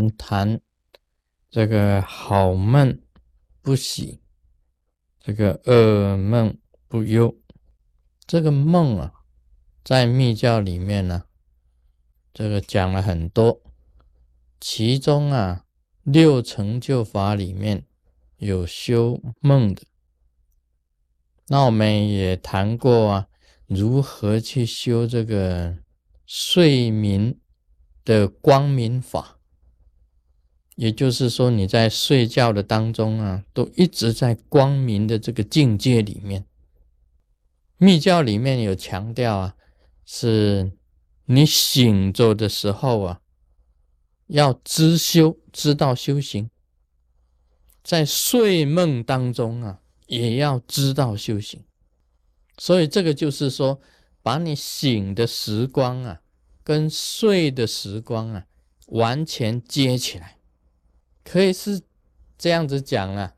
们谈这个好梦不喜，这个噩梦不忧。这个梦啊，在密教里面呢，这个讲了很多，其中啊，六成就法里面有修梦的。那我们也谈过啊，如何去修这个睡眠的光明法，也就是说，你在睡觉的当中啊，都一直在光明的这个境界里面。密教里面有强调啊，是你醒着的时候啊，要知修，知道修行；在睡梦当中啊。也要知道修行，所以这个就是说，把你醒的时光啊，跟睡的时光啊，完全接起来，可以是这样子讲啊，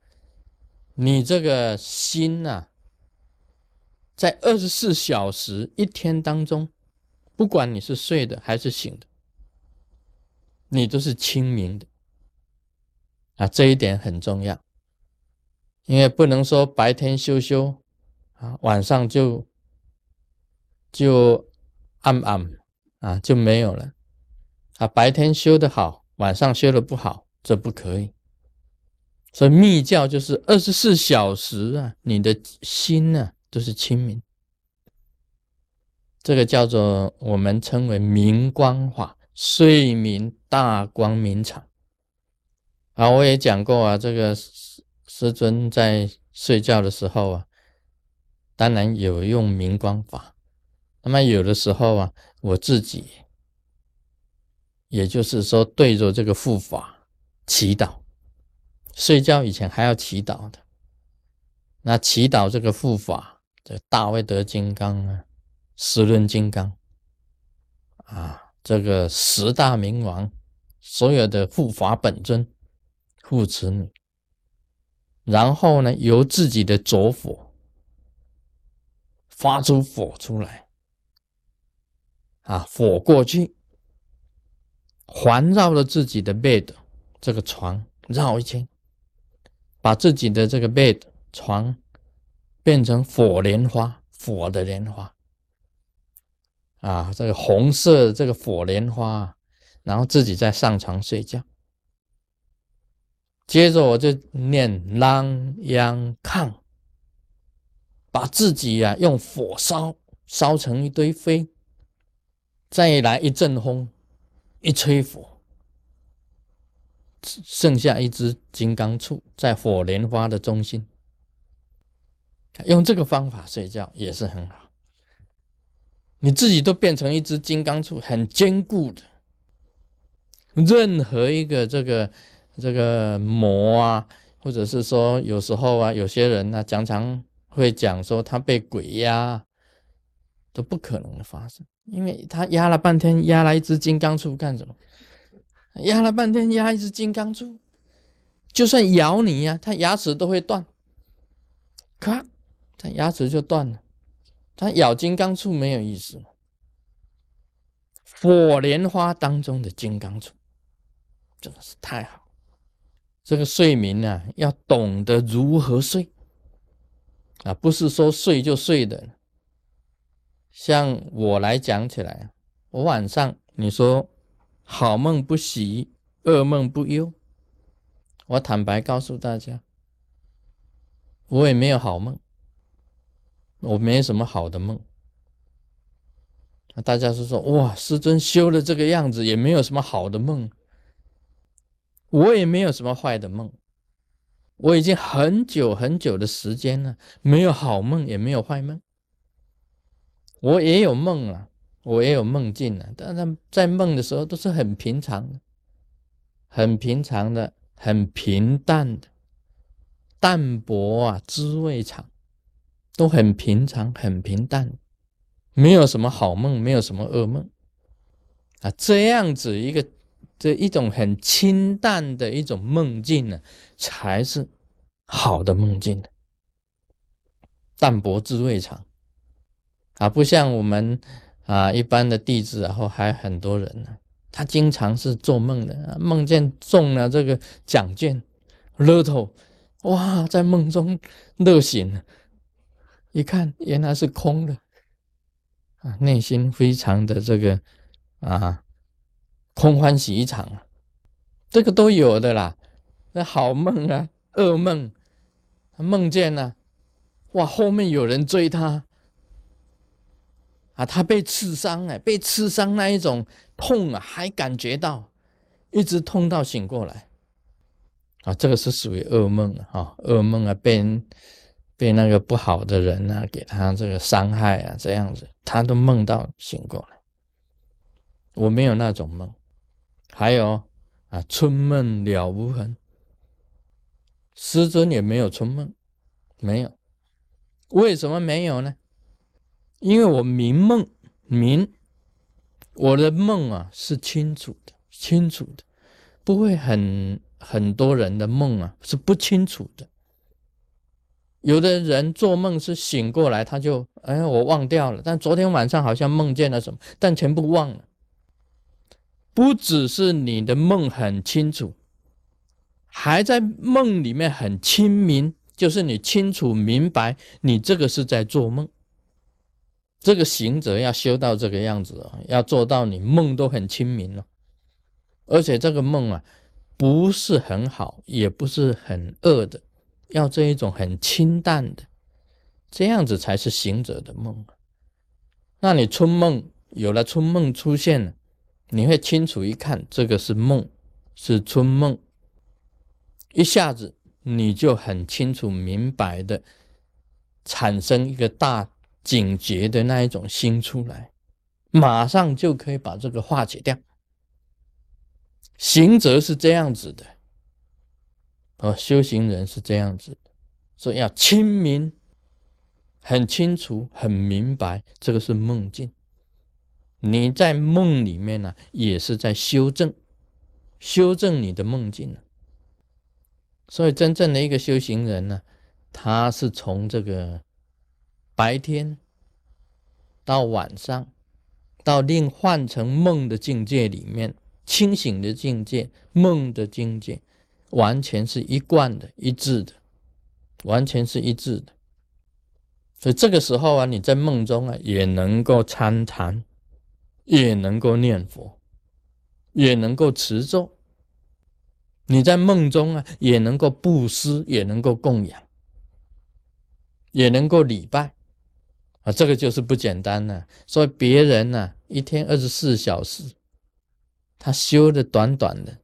你这个心呐，在二十四小时一天当中，不管你是睡的还是醒的，你都是清明的啊，这一点很重要。因为不能说白天修修啊，晚上就就暗暗啊就没有了啊。白天修的好，晚上修的不好，这不可以。所以密教就是二十四小时啊，你的心呢都是清明。这个叫做我们称为明光法，睡眠大光明场。啊，我也讲过啊，这个。师尊在睡觉的时候啊，当然有用明光法。那么有的时候啊，我自己，也就是说对着这个护法祈祷。睡觉以前还要祈祷的。那祈祷这个护法，这大威德金刚啊，十轮金刚啊，这个十大明王，所有的护法本尊护持你。然后呢，由自己的左火发出火出来，啊，火过去，环绕了自己的 bed 这个床绕一圈，把自己的这个 bed 床变成火莲花，火的莲花，啊，这个红色这个火莲花，然后自己再上床睡觉。接着我就念啷央抗，把自己呀用火烧烧成一堆灰，再来一阵风，一吹火，剩下一只金刚杵在火莲花的中心。用这个方法睡觉也是很好，你自己都变成一只金刚杵，很坚固的，任何一个这个。这个魔啊，或者是说有时候啊，有些人呢，常常会讲说他被鬼压，都不可能的发生，因为他压了半天，压了一只金刚杵干什么？压了半天，压一只金刚杵，就算咬你呀，他牙齿都会断，咔，他牙齿就断了。他咬金刚杵没有意思，火莲花当中的金刚杵，真的是太好。这个睡眠呢，要懂得如何睡啊，不是说睡就睡的。像我来讲起来，我晚上你说好梦不喜，噩梦不忧，我坦白告诉大家，我也没有好梦，我没什么好的梦。大家是说哇，师尊修的这个样子，也没有什么好的梦。我也没有什么坏的梦，我已经很久很久的时间了，没有好梦，也没有坏梦。我也有梦啊，我也有梦境啊，但是在梦的时候都是很平常的，很平常的，很平淡的，淡泊啊，滋味长，都很平常，很平淡，没有什么好梦，没有什么噩梦啊，这样子一个。这一种很清淡的一种梦境呢，才是好的梦境的淡泊滋味长啊，不像我们啊一般的弟子，然后还很多人呢他经常是做梦的，梦见中了这个奖券、乐透，哇，在梦中乐醒了，一看原来是空的，啊，内心非常的这个啊，空欢喜一场啊，这个都有的啦。那好梦啊，噩梦，梦见了，哇，后面有人追他。啊，他被刺伤哎，被刺伤那一种痛啊，还感觉到，一直痛到醒过来，啊，这个是属于噩梦啊，噩梦啊，被被那个不好的人啊，给他这个伤害啊，这样子，他都梦到醒过来。我没有那种梦，还有啊，春梦了无痕，师尊也没有春梦，没有，为什么没有呢？因为我明梦明，我的梦啊是清楚的，清楚的，不会很很多人的梦啊是不清楚的。有的人做梦是醒过来，他就哎我忘掉了，但昨天晚上好像梦见了什么，但全部忘了。不只是你的梦很清楚，还在梦里面很清明，就是你清楚明白，你这个是在做梦。这个行者要修到这个样子啊，要做到你梦都很清明了，而且这个梦啊不是很好，也不是很恶的，要这一种很清淡的，这样子才是行者的梦啊。那你春梦有了春梦出现了，你会清楚一看，这个是梦，是春梦，一下子你就很清楚明白的产生一个大。警觉的那一种心出来，马上就可以把这个化解掉。行者是这样子的，哦，修行人是这样子的，所以要清明，很清楚、很明白，这个是梦境。你在梦里面呢，也是在修正、修正你的梦境所以，真正的一个修行人呢，他是从这个。白天到晚上，到另换成梦的境界里面，清醒的境界、梦的境界，完全是一贯的、一致的，完全是一致的。所以这个时候啊，你在梦中啊，也能够参禅，也能够念佛，也能够持咒；你在梦中啊，也能够布施，也能够供养，也能够礼拜。啊，这个就是不简单了。所以别人呢，一天二十四小时，他修的短短的，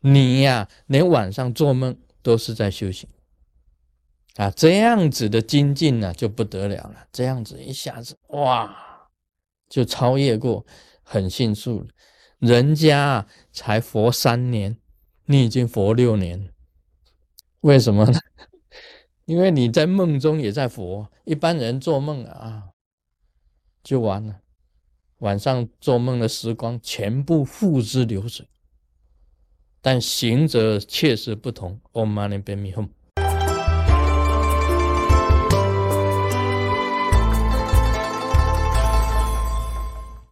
你呀，连晚上做梦都是在修行啊。这样子的精进呢，就不得了了。这样子一下子哇，就超越过，很迅速。人家才佛三年，你已经佛六年，为什么呢？因为你在梦中也在佛，一般人做梦啊，就完了。晚上做梦的时光全部付之流水，但行者确实不同。Om Mani p a m e Hum。